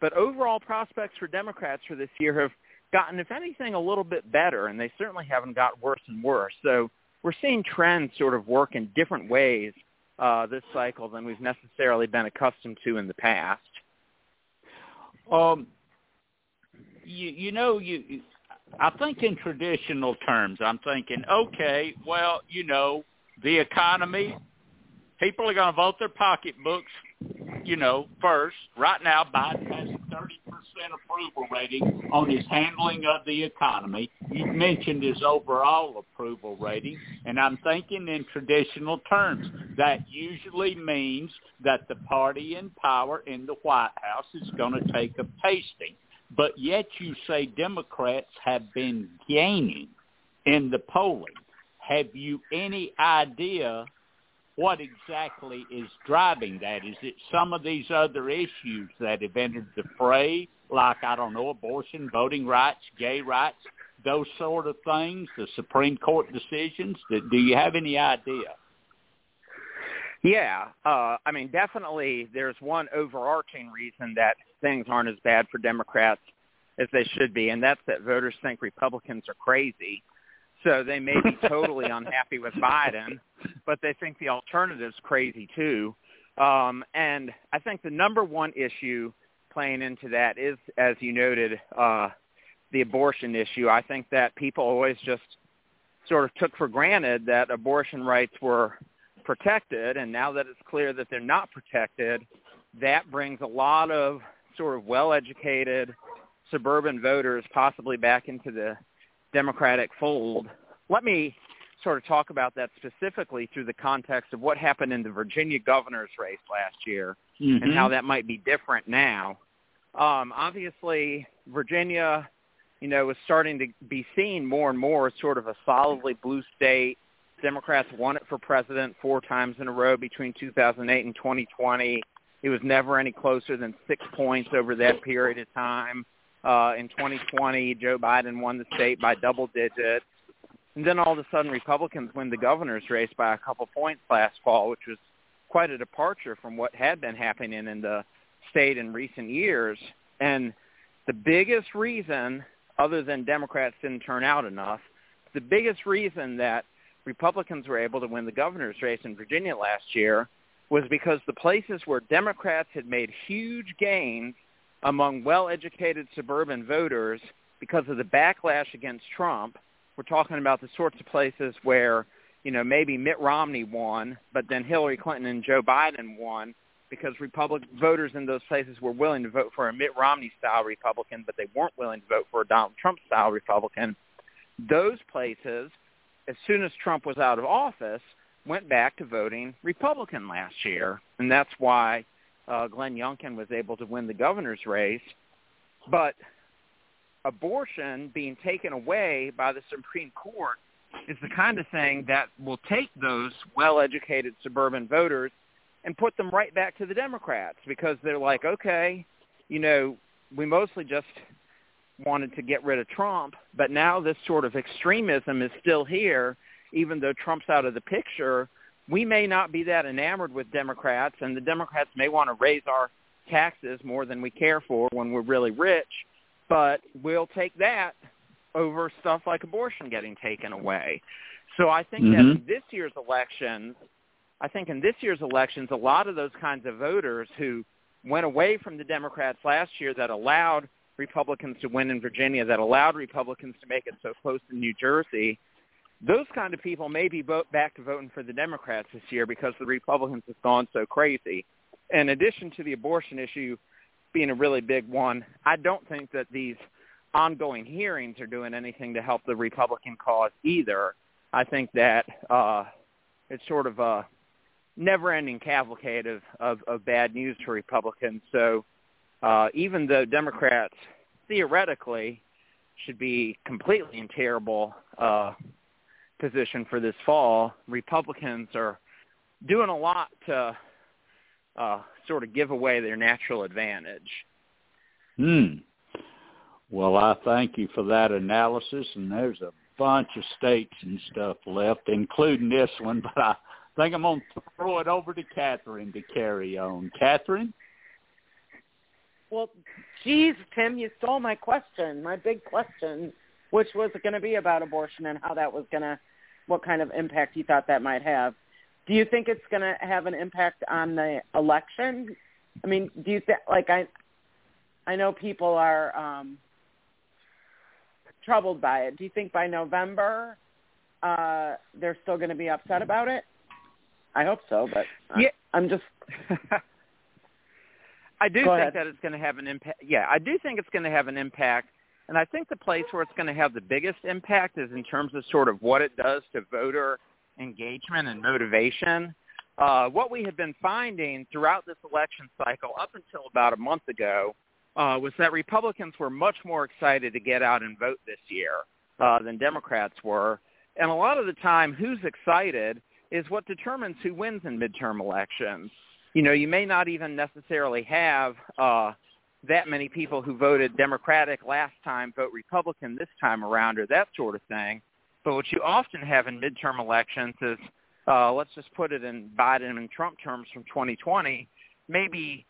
but overall prospects for Democrats for this year have gotten, if anything, a little bit better, and they certainly haven't got worse and worse. So we're seeing trends sort of work in different ways uh, this cycle than we've necessarily been accustomed to in the past. Um, you, you know, you, I think in traditional terms, I'm thinking, okay, well, you know, the economy, people are going to vote their pocketbooks you know, first, right now Biden has 30% approval rating on his handling of the economy. You mentioned his overall approval rating, and I'm thinking in traditional terms. That usually means that the party in power in the White House is going to take a pasting. But yet you say Democrats have been gaining in the polling. Have you any idea what exactly is driving that? Is it some of these other issues that have entered the fray, like, I don't know, abortion, voting rights, gay rights, those sort of things, the Supreme Court decisions? Do you have any idea? Yeah, uh, I mean, definitely there's one overarching reason that things aren't as bad for Democrats as they should be, and that's that voters think Republicans are crazy. So they may be totally unhappy with Biden, but they think the alternative's crazy too. Um, and I think the number one issue playing into that is, as you noted, uh, the abortion issue. I think that people always just sort of took for granted that abortion rights were protected, and now that it's clear that they're not protected, that brings a lot of sort of well-educated suburban voters possibly back into the Democratic fold. Let me sort of talk about that specifically through the context of what happened in the Virginia governor's race last year mm-hmm. and how that might be different now. Um, obviously, Virginia, you know, is starting to be seen more and more as sort of a solidly blue state. Democrats won it for president four times in a row between 2008 and 2020. It was never any closer than six points over that period of time. Uh, in 2020, Joe Biden won the state by double digits. And then all of a sudden, Republicans win the governor's race by a couple points last fall, which was quite a departure from what had been happening in the state in recent years. And the biggest reason, other than Democrats didn't turn out enough, the biggest reason that Republicans were able to win the governor's race in Virginia last year was because the places where Democrats had made huge gains among well-educated suburban voters because of the backlash against Trump. We're talking about the sorts of places where, you know, maybe Mitt Romney won, but then Hillary Clinton and Joe Biden won because Republican voters in those places were willing to vote for a Mitt Romney-style Republican, but they weren't willing to vote for a Donald Trump-style Republican. Those places, as soon as Trump was out of office, went back to voting Republican last year, and that's why uh, Glenn Youngkin was able to win the governor's race. But abortion being taken away by the Supreme Court is the kind of thing that will take those well-educated suburban voters and put them right back to the Democrats because they're like, okay, you know, we mostly just wanted to get rid of Trump, but now this sort of extremism is still here, even though Trump's out of the picture we may not be that enamored with Democrats, and the Democrats may want to raise our taxes more than we care for when we're really rich, but we'll take that over stuff like abortion getting taken away. So I think mm-hmm. that this year's elections, I think in this year's elections, a lot of those kinds of voters who went away from the Democrats last year that allowed Republicans to win in Virginia, that allowed Republicans to make it so close in New Jersey, those kind of people may be vote back to voting for the Democrats this year because the Republicans have gone so crazy. In addition to the abortion issue being a really big one, I don't think that these ongoing hearings are doing anything to help the Republican cause either. I think that uh, it's sort of a never-ending cavalcade of, of, of bad news for Republicans. So uh, even though Democrats theoretically should be completely in terrible uh, position for this fall, Republicans are doing a lot to uh, sort of give away their natural advantage. Hmm. Well, I thank you for that analysis, and there's a bunch of states and stuff left, including this one, but I think I'm going to throw it over to Catherine to carry on. Catherine? Well, geez, Tim, you stole my question, my big question, which was going to be about abortion and how that was going to what kind of impact you thought that might have. Do you think it's going to have an impact on the election? I mean, do you think like I I know people are um troubled by it. Do you think by November uh they're still going to be upset about it? I hope so, but yeah. I'm just I do Go think ahead. that it's going to have an impact. Yeah, I do think it's going to have an impact and I think the place where it's going to have the biggest impact is in terms of sort of what it does to voter engagement and motivation. Uh, what we have been finding throughout this election cycle up until about a month ago uh, was that Republicans were much more excited to get out and vote this year uh, than Democrats were. And a lot of the time, who's excited is what determines who wins in midterm elections. You know, you may not even necessarily have uh, that many people who voted Democratic last time vote Republican this time around or that sort of thing. But what you often have in midterm elections is, uh, let's just put it in Biden and Trump terms from 2020, maybe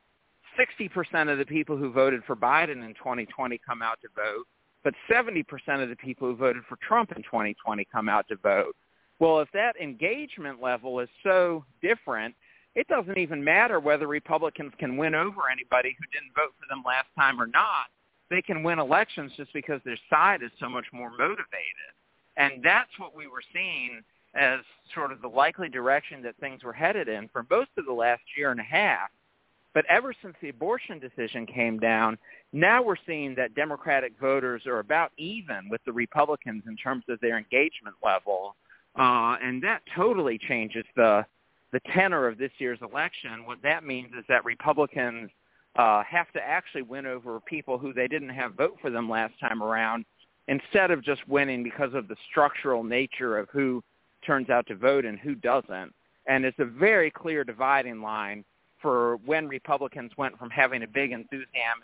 60% of the people who voted for Biden in 2020 come out to vote, but 70% of the people who voted for Trump in 2020 come out to vote. Well, if that engagement level is so different, it doesn't even matter whether Republicans can win over anybody who didn't vote for them last time or not. They can win elections just because their side is so much more motivated. And that's what we were seeing as sort of the likely direction that things were headed in for most of the last year and a half. But ever since the abortion decision came down, now we're seeing that Democratic voters are about even with the Republicans in terms of their engagement level. Uh, and that totally changes the the tenor of this year's election. What that means is that Republicans uh, have to actually win over people who they didn't have vote for them last time around, instead of just winning because of the structural nature of who turns out to vote and who doesn't. And it's a very clear dividing line for when Republicans went from having a big enthusiasm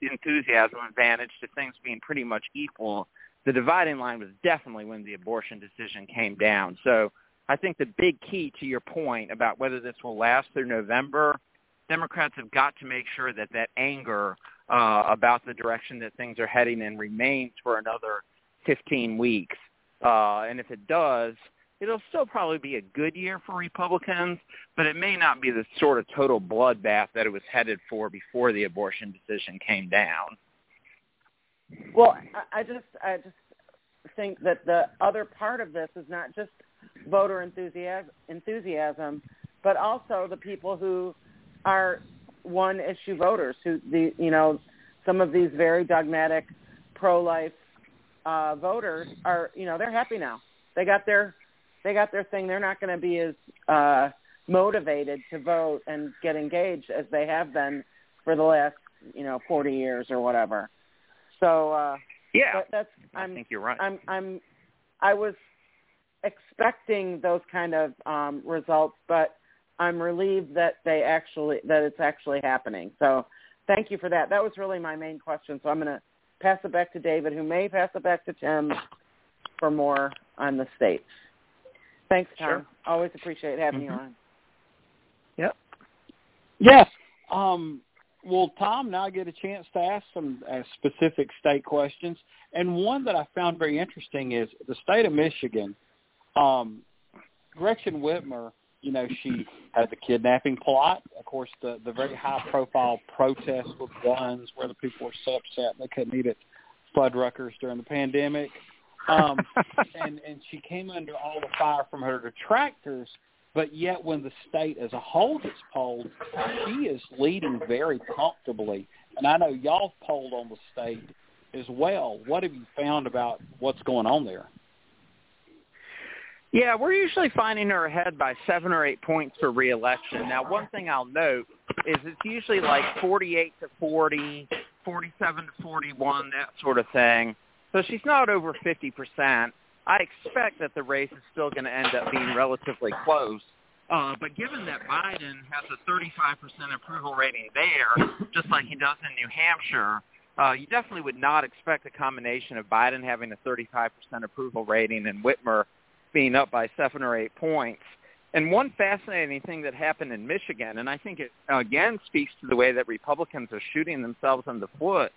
enthusiasm advantage to things being pretty much equal. The dividing line was definitely when the abortion decision came down. So I think the big key to your point about whether this will last through November, Democrats have got to make sure that that anger uh, about the direction that things are heading in remains for another 15 weeks. Uh, and if it does, it'll still probably be a good year for Republicans, but it may not be the sort of total bloodbath that it was headed for before the abortion decision came down. Well, I just I just think that the other part of this is not just voter enthusiasm, enthusiasm, but also the people who are one issue voters who the you know some of these very dogmatic pro life uh voters are you know they're happy now. They got their they got their thing. They're not going to be as uh, motivated to vote and get engaged as they have been for the last, you know, 40 years or whatever. So uh, yeah, that, that's. I'm, I think you're right. I'm. I'm. I was expecting those kind of um, results, but I'm relieved that they actually that it's actually happening. So thank you for that. That was really my main question. So I'm going to pass it back to David, who may pass it back to Tim for more on the states. Thanks, Tom. Sure. Always appreciate having mm-hmm. you on. Yep. Yes. Um, well, Tom, now I get a chance to ask some uh, specific state questions. And one that I found very interesting is the state of Michigan. Um, Gretchen Whitmer, you know, she had the kidnapping plot. Of course, the the very high profile protests with guns where the people were so upset they couldn't eat at Fuddruckers during the pandemic. Um, and and she came under all the fire from her detractors. But yet, when the state as a whole gets polled, she is leading very comfortably. And I know y'all polled on the state as well. What have you found about what's going on there? Yeah, we're usually finding her ahead by seven or eight points for reelection. Now, one thing I'll note is it's usually like 48 to 40, 47 to 41, that sort of thing. So she's not over 50%. I expect that the race is still going to end up being relatively close. Uh, but given that Biden has a 35% approval rating there, just like he does in New Hampshire, uh, you definitely would not expect a combination of Biden having a 35% approval rating and Whitmer being up by seven or eight points. And one fascinating thing that happened in Michigan, and I think it again speaks to the way that Republicans are shooting themselves in the foot,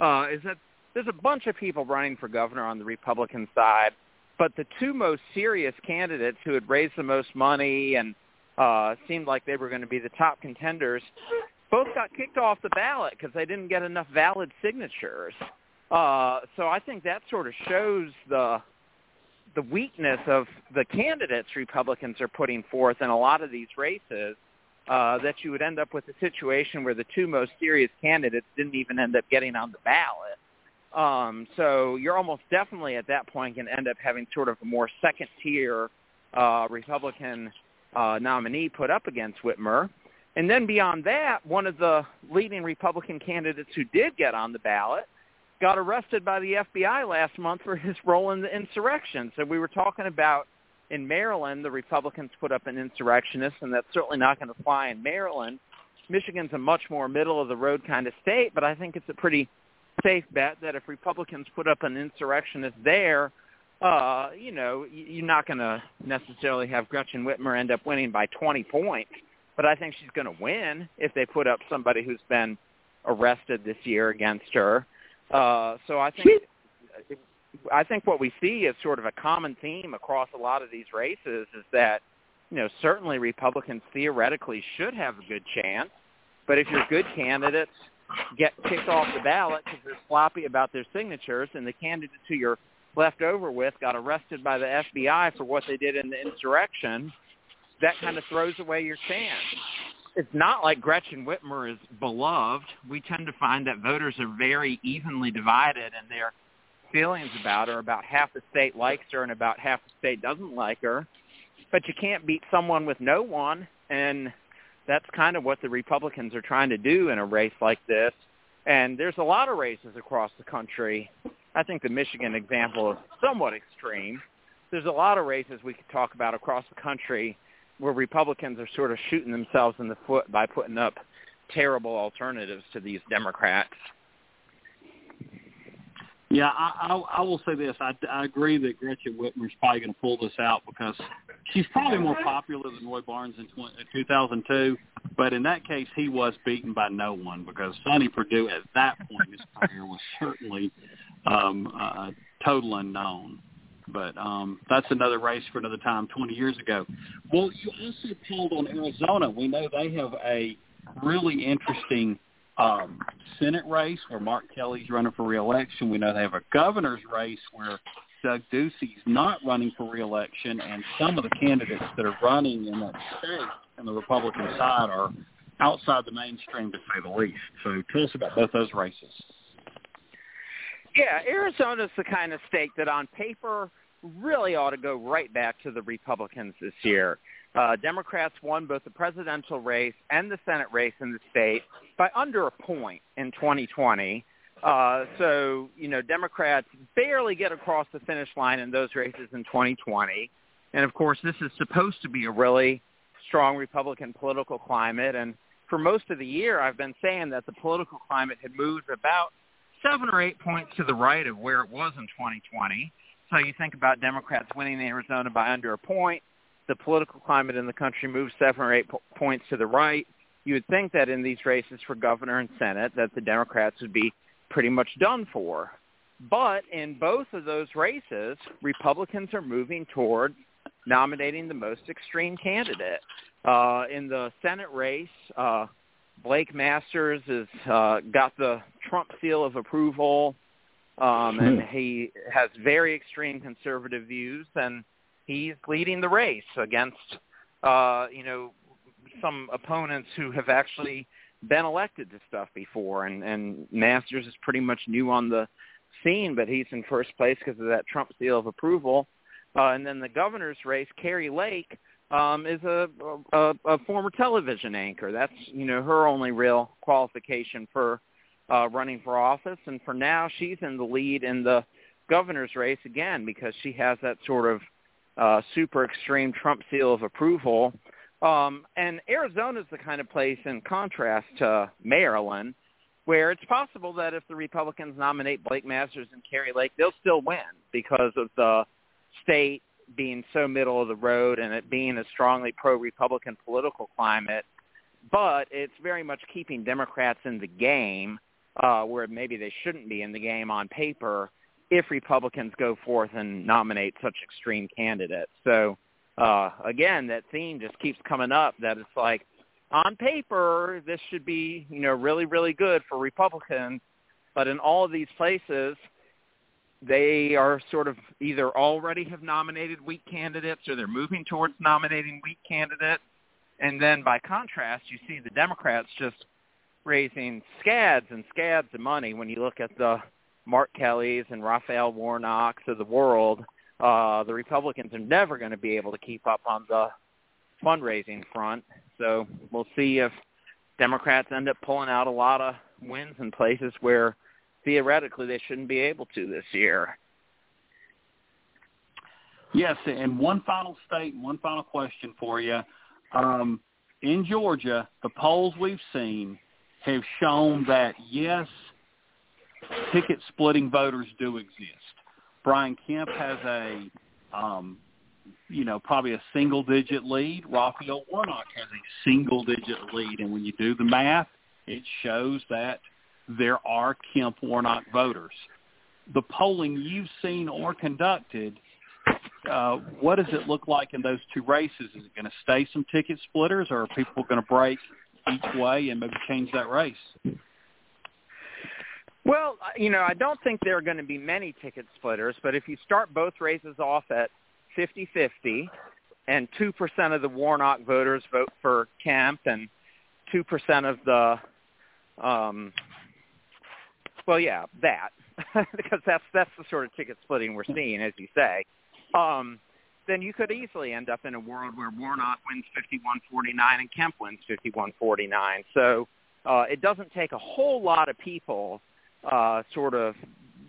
uh, is that there's a bunch of people running for governor on the Republican side, but the two most serious candidates who had raised the most money and uh, seemed like they were going to be the top contenders both got kicked off the ballot because they didn't get enough valid signatures. Uh, so I think that sort of shows the the weakness of the candidates Republicans are putting forth in a lot of these races. Uh, that you would end up with a situation where the two most serious candidates didn't even end up getting on the ballot. Um, so you're almost definitely at that point going to end up having sort of a more second tier uh, Republican uh, nominee put up against Whitmer. And then beyond that, one of the leading Republican candidates who did get on the ballot got arrested by the FBI last month for his role in the insurrection. So we were talking about in Maryland, the Republicans put up an insurrectionist, and that's certainly not going to fly in Maryland. Michigan's a much more middle of the road kind of state, but I think it's a pretty safe bet that if Republicans put up an insurrectionist there, uh, you know, you're not going to necessarily have Gretchen Whitmer end up winning by 20 points. But I think she's going to win if they put up somebody who's been arrested this year against her. Uh, so I think I think what we see is sort of a common theme across a lot of these races is that you know, certainly Republicans theoretically should have a good chance. But if your good candidates get kicked off the ballot because they're sloppy about their signatures, and the candidates who you're left over with got arrested by the FBI for what they did in the insurrection, that kind of throws away your chance. It's not like Gretchen Whitmer is beloved. We tend to find that voters are very evenly divided in their feelings about her. About half the state likes her and about half the state doesn't like her. But you can't beat someone with no one, and that's kind of what the Republicans are trying to do in a race like this. And there's a lot of races across the country. I think the Michigan example is somewhat extreme. There's a lot of races we could talk about across the country where Republicans are sort of shooting themselves in the foot by putting up terrible alternatives to these Democrats. Yeah, I, I, I will say this. I, I agree that Gretchen Whitmer's probably going to pull this out because she's probably more popular than Roy Barnes in 20, 2002. But in that case, he was beaten by no one because Sonny Perdue at that point in his career was certainly um, a total unknown. But um, that's another race for another time 20 years ago. Well, you also polled on Arizona. We know they have a really interesting um, Senate race where Mark Kelly's running for reelection. We know they have a governor's race where Doug Ducey's not running for reelection, and some of the candidates that are running in that state on the Republican side are outside the mainstream, to say the least. So tell us about both those races. Yeah, Arizona's the kind of state that on paper really ought to go right back to the Republicans this year. Uh, Democrats won both the presidential race and the Senate race in the state by under a point in 2020. Uh, so, you know, Democrats barely get across the finish line in those races in 2020. And of course, this is supposed to be a really strong Republican political climate. And for most of the year, I've been saying that the political climate had moved about seven or eight points to the right of where it was in 2020. So you think about Democrats winning Arizona by under a point. The political climate in the country moves seven or eight po- points to the right. You would think that in these races for governor and Senate that the Democrats would be pretty much done for. But in both of those races, Republicans are moving toward nominating the most extreme candidate. Uh, in the Senate race, uh, Blake Masters has uh, got the Trump seal of approval, um, and hmm. he has very extreme conservative views, and he's leading the race against, uh, you know, some opponents who have actually been elected to stuff before, and and Masters is pretty much new on the scene, but he's in first place because of that Trump seal of approval. Uh, and then the governor's race, Kari Lake um, is a, a a former television anchor. That's you know her only real qualification for uh, running for office, and for now she's in the lead in the governor's race again because she has that sort of uh, super extreme Trump seal of approval. Um, and Arizona is the kind of place, in contrast to Maryland, where it's possible that if the Republicans nominate Blake Masters and Kari Lake, they'll still win because of the state being so middle of the road and it being a strongly pro-Republican political climate. But it's very much keeping Democrats in the game uh, where maybe they shouldn't be in the game on paper if Republicans go forth and nominate such extreme candidates. So uh, again, that theme just keeps coming up that it's like on paper this should be you know really really good for Republicans, but in all of these places they are sort of either already have nominated weak candidates or they're moving towards nominating weak candidates. And then by contrast, you see the Democrats just raising scads and scads of money when you look at the Mark Kellys and Raphael Warnocks of the world. Uh, the Republicans are never going to be able to keep up on the fundraising front. So we'll see if Democrats end up pulling out a lot of wins in places where theoretically they shouldn't be able to this year. Yes, and one final state, one final question for you. Um, in Georgia, the polls we've seen have shown that yes, ticket splitting voters do exist. Brian Kemp has a, um, you know, probably a single digit lead. Raphael Warnock has a single digit lead, and when you do the math, it shows that there are Kemp Warnock voters. The polling you've seen or conducted, uh, what does it look like in those two races? Is it going to stay some ticket splitters, or are people going to break each way and maybe change that race? Well, you know, I don't think there are going to be many ticket splitters, but if you start both races off at 50-50 and 2% of the Warnock voters vote for Kemp and 2% of the um well yeah, that because that's that's the sort of ticket splitting we're seeing as you say. Um then you could easily end up in a world where Warnock wins 51-49 and Kemp wins 51-49. So uh, it doesn't take a whole lot of people uh, sort of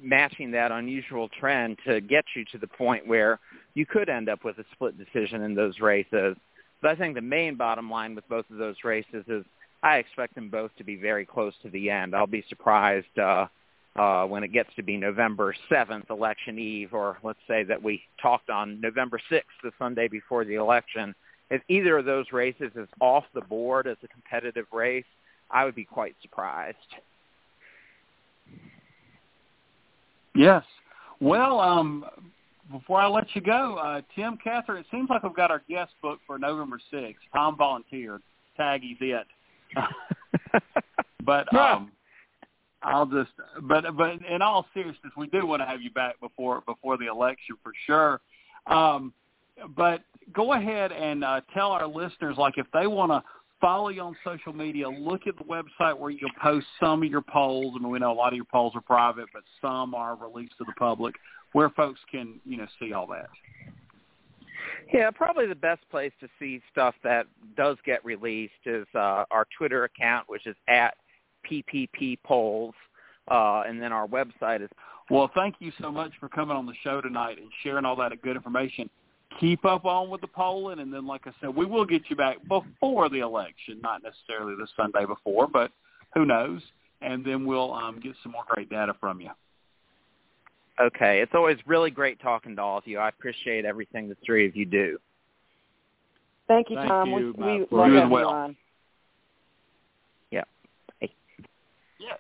matching that unusual trend to get you to the point where you could end up with a split decision in those races. But I think the main bottom line with both of those races is I expect them both to be very close to the end. I'll be surprised uh, uh, when it gets to be November 7th, election eve, or let's say that we talked on November 6th, the Sunday before the election. If either of those races is off the board as a competitive race, I would be quite surprised. Yes. Well, um, before I let you go, uh, Tim, Catherine, it seems like we've got our guest book for November 6th. Tom volunteered. Tag, he's it. but um, I'll just, but but in all seriousness, we do want to have you back before before the election for sure. Um, but go ahead and uh, tell our listeners, like if they want to follow you on social media, look at the website where you'll post some of your polls. I mean, we know a lot of your polls are private, but some are released to the public, where folks can you know see all that. Yeah, probably the best place to see stuff that does get released is uh, our Twitter account, which is at PPP polls, uh, and then our website is. Well, thank you so much for coming on the show tonight and sharing all that good information. Keep up on with the polling, and then, like I said, we will get you back before the election, not necessarily the Sunday before, but who knows? And then we'll um, get some more great data from you. Okay. It's always really great talking to all of you. I appreciate everything the three of you do. Thank you, Thank Tom. you, we we Matt, love you as well. on. Yeah. Hey. Yes.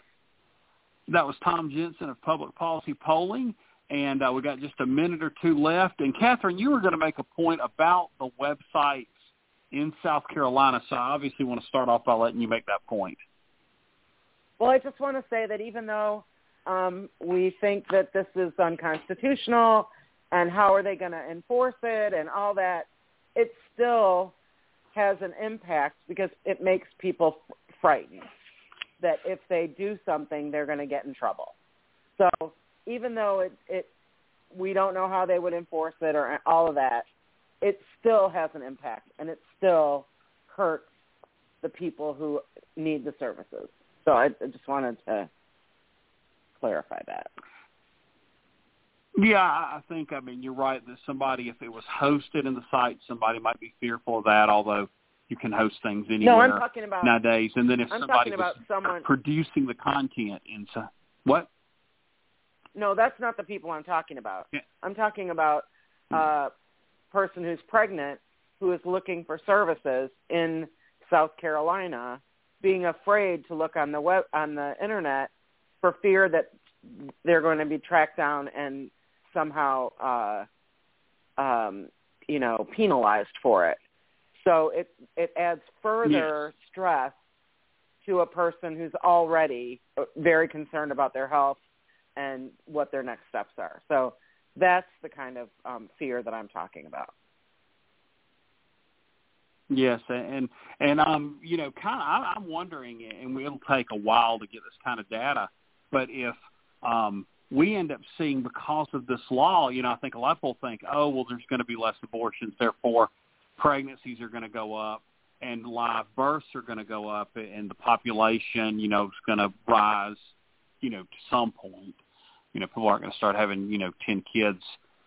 That was Tom Jensen of Public Policy Polling, and uh, we got just a minute or two left. And Catherine, you were going to make a point about the websites in South Carolina, so I obviously want to start off by letting you make that point. Well, I just want to say that even though um, we think that this is unconstitutional and how are they going to enforce it and all that, it still has an impact because it makes people frightened that if they do something, they're going to get in trouble. So even though it, it we don't know how they would enforce it or all of that, it still has an impact and it still hurts the people who need the services. So I, I just wanted to clarify that. Yeah, I think I mean you're right that somebody if it was hosted in the site, somebody might be fearful of that. Although you can host things anywhere No, I'm talking about nowadays. And then if I'm somebody talking about was someone. producing the content inside, what? No, that's not the people I'm talking about. Yeah. I'm talking about a person who's pregnant who is looking for services in South Carolina, being afraid to look on the web on the internet for fear that they're going to be tracked down and somehow uh um you know penalized for it. So it it adds further stress to a person who's already very concerned about their health and what their next steps are. So that's the kind of um, fear that I'm talking about. Yes, and and um, you know, kind of, I'm wondering, and it'll take a while to get this kind of data, but if um, we end up seeing because of this law, you know, I think a lot of people think, oh, well, there's going to be less abortions, therefore pregnancies are going to go up, and live births are going to go up, and the population, you know, is going to rise, you know, to some point. You know, people aren't going to start having, you know, ten kids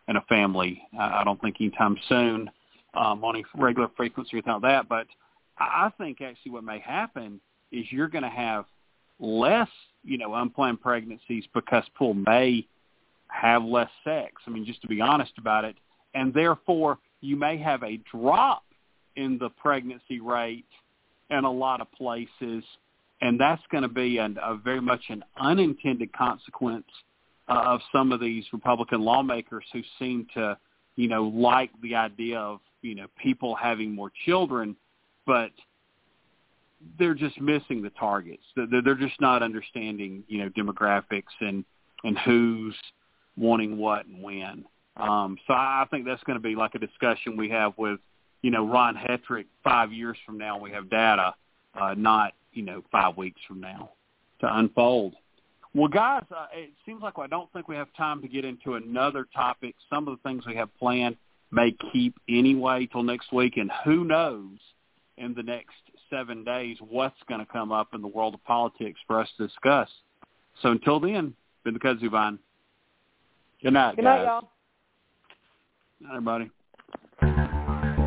in a family. I don't think anytime soon um, on a regular frequency without that. But I think actually what may happen is you're going to have less, you know, unplanned pregnancies because people may have less sex. I mean, just to be honest about it, and therefore you may have a drop in the pregnancy rate in a lot of places, and that's going to be a very much an unintended consequence uh, of some of these Republican lawmakers who seem to you know, like the idea of you know people having more children, but they're just missing the targets. They're, just not understanding, you know, demographics and and who's wanting what and when. Um, so I think that's going to be like a discussion we have with, you know, Ron Hetrick five years from now. We have data, uh, not you know five weeks from now, to unfold. Well, guys, uh, it seems like I don't think we have time to get into another topic. Some of the things we have planned may keep anyway till next week, and who knows in the next seven days what's going to come up in the world of politics for us to discuss. So until then, been the Kudzu Vine. Good night, Good guys. night, y'all. Good night, everybody.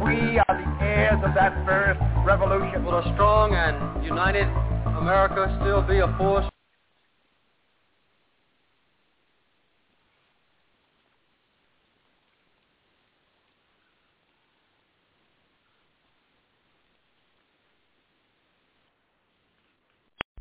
We are the heirs of that first revolution. Will a strong and united America still be a force?